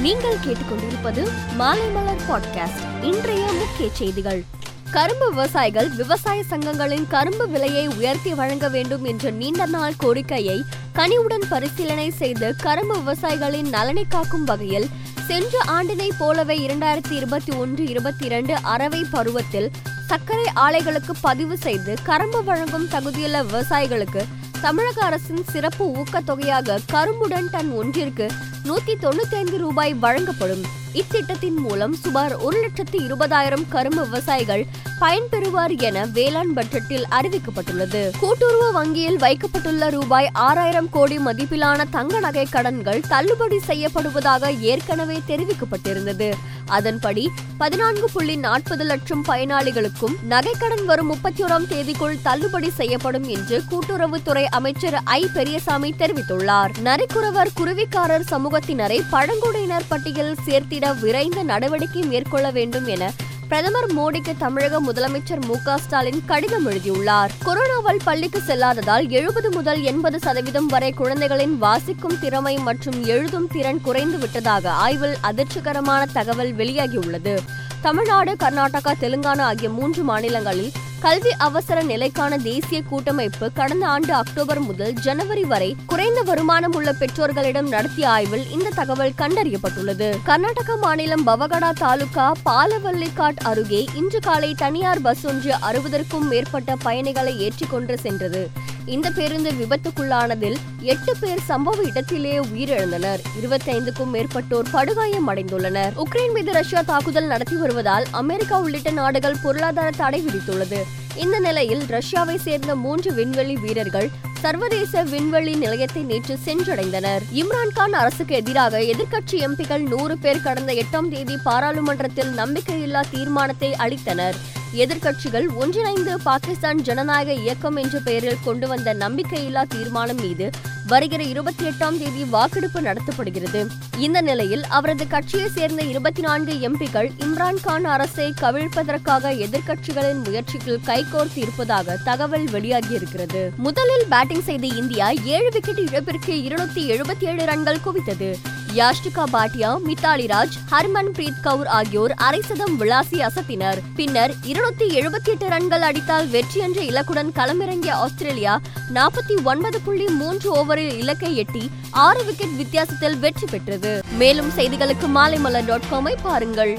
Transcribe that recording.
நீங்கள் கேட்டுக்கொண்டிருப்பது மாலை பாட்காஸ்ட் இன்றைய முக்கிய செய்திகள். கரும்பு விவசாயிகள் விவசாய சங்கங்களின் கரும்பு விலையை உயர்த்தி வழங்க வேண்டும் என்ற நீண்ட நாள் கோரிக்கையை கனிவுடன் பரிசீலனை செய்து கரும்பு விவசாயிகளின் நலனை காக்கும் வகையில் சென்ற ஆண்டினை போலவே இரண்டாயிரத்தி இருபத்தி ஒன்று இருபத்தி இரண்டு அறவை பருவத்தில் சர்க்கரை ஆலைகளுக்கு பதிவு செய்து கரும்பு வழங்கும் தகுதியுள்ள விவசாயிகளுக்கு தமிழக அரசின் சிறப்பு ஊக்கத்தொகையாக கரும்புடன் டன் ஒன்றிற்கு நூத்தி தொண்ணூத்தி ஐந்து ரூபாய் வழங்கப்படும். இத்திட்டத்தின் மூலம் சுமார் ஒரு லட்சத்து இருபதாயிரம் கரும்பு விவசாயிகள் பயன்பெறுவார் என வேளாண் பட்ஜெட்டில் அறிவிக்கப்பட்டுள்ளது. கூட்டுறவு வங்கியில் வைக்கப்பட்டுள்ள ரூபாய் ஆறாயிரம் கோடி மதிப்பிலான தங்க நகை கடன்கள் தள்ளுபடி செய்யப்படுவதாக ஏற்கனவே தெரிவிக்கப்பட்டிருந்தது. அதன்படி பதினான்கு புள்ளி நாற்பது லட்சம் பயனாளிகளுக்கும் நகைக்கடன் வரும் முப்பத்தி ஓராம் தேதிக்குள் தள்ளுபடி செய்யப்படும் என்று கூட்டுறவுத்துறை அமைச்சர் ஐ. பெரியசாமி தெரிவித்துள்ளார். நரிக்குறவர் குருவிக்காரர் சமூகத்தினரை பழங்குடியினர் பட்டியலில் சேர்த்திட விரைந்து நடவடிக்கை மேற்கொள்ள வேண்டும் என பிரதமர் மோடிக்கு தமிழக முதலமைச்சர் மு ஸ்டாலின் கடிதம் எழுதியுள்ளார். கொரோனாவால் பள்ளிக்கு செல்லாததால் எழுபது முதல் எண்பது சதவீதம் வரை குழந்தைகளின் வாசிக்கும் திறமை மற்றும் எழுதும் திறன் குறைந்து விட்டதாக ஆய்வில் அதிர்ச்சிகரமான தகவல் வெளியாகியுள்ளது. தமிழ்நாடு கர்நாடகா தெலுங்கானா ஆகிய மூன்று மாநிலங்களில் கல்வி அவசர நிலைக்கான தேசிய கூட்டமைப்பு கடந்த ஆண்டு அக்டோபர் முதல் ஜனவரி வரை குறைந்த வருமானம் உள்ள பெற்றோர்களிடம் நடத்திய ஆய்வில் இந்த தகவல் கண்டறியப்பட்டுள்ளது. கர்நாடக மாநிலம் பவகடா தாலுகா பாலவல்லிகாட் அருகே இன்று காலை தனியார் பஸ் ஒன்று அறுபதற்கும் மேற்பட்ட பயணிகளை ஏற்றிக்கொண்டு சென்றது. இந்த பேருந்து விபத்துக்குள்ளானதில் எட்டு பேர் சம்பவ இடத்திலேயே உயிரிழந்தனர். இருபத்தைந்துக்கும் மேற்பட்டோர் படுகாயம் அடைந்துள்ளனர் உக்ரைன் மீது ரஷ்யா தாக்குதல் நடத்தி வருவதால் அமெரிக்கா உள்ளிட்ட நாடுகள் பொருளாதார தடை விதித்துள்ளது. இந்த நிலையில் ரஷ்யாவை சேர்ந்த மூன்று விண்வெளி வீரர்கள் சர்வதேச விண்வெளி நிலையத்தை நேற்று சென்றடைந்தனர். இம்ரான்கான் அரசுக்கு எதிராக எதிர்க்கட்சி எம்பிக்கள் நூறு பேர் கடந்த எட்டாம் தேதி பாராளுமன்றத்தில் நம்பிக்கையில்லா தீர்மானத்தை அளித்தனர். எதிர்க்கட்சிகள் ஒன்றிணைந்து பாகிஸ்தான் ஜனநாயக இயக்கம் என்ற பெயரில் கொண்டு வந்த நம்பிக்கையில்லா தீர்மானம் மீது வருகிற இருபத்தி எட்டாம் தேதி வாக்கெடுப்பு நடத்தப்படுகிறது. இந்த நிலையில் அவரது கட்சியை சேர்ந்த இருபத்தி நான்கு எம்பிக்கள் இம்ரான்கான் அரசை கவிழ்ப்பதற்காக எதிர்க்கட்சிகளின் முயற்சிகள் கைகோர்த்து இருப்பதாக தகவல் வெளியாகியிருக்கிறது. முதலில் பேட்டிங் செய்த இந்தியா ஏழு விக்கெட் இழப்பிற்கு இருநூத்தி எழுபத்தி ஏழு ரன்கள் குவித்தது. யாஷ்டிகா பாட்டியா மித்தாலி ராஜ் ஹர்மன் பிரீத் கவுர் ஆகியோர் அரை சதம் விளாசி அசத்தினர். பின்னர் இருநூத்தி எழுபத்தி எட்டு ரன்கள் அடித்தால் வெற்றி என்ற இலக்குடன் களமிறங்கிய ஆஸ்திரேலியா நாற்பத்தி ஒன்பது புள்ளி மூன்று ஓவரில் இலக்கை எட்டி ஆறு விக்கெட் வித்தியாசத்தில் வெற்றி பெற்றது. மேலும் செய்திகளுக்கு மாலைமலர் டாட் காமை பாருங்கள்.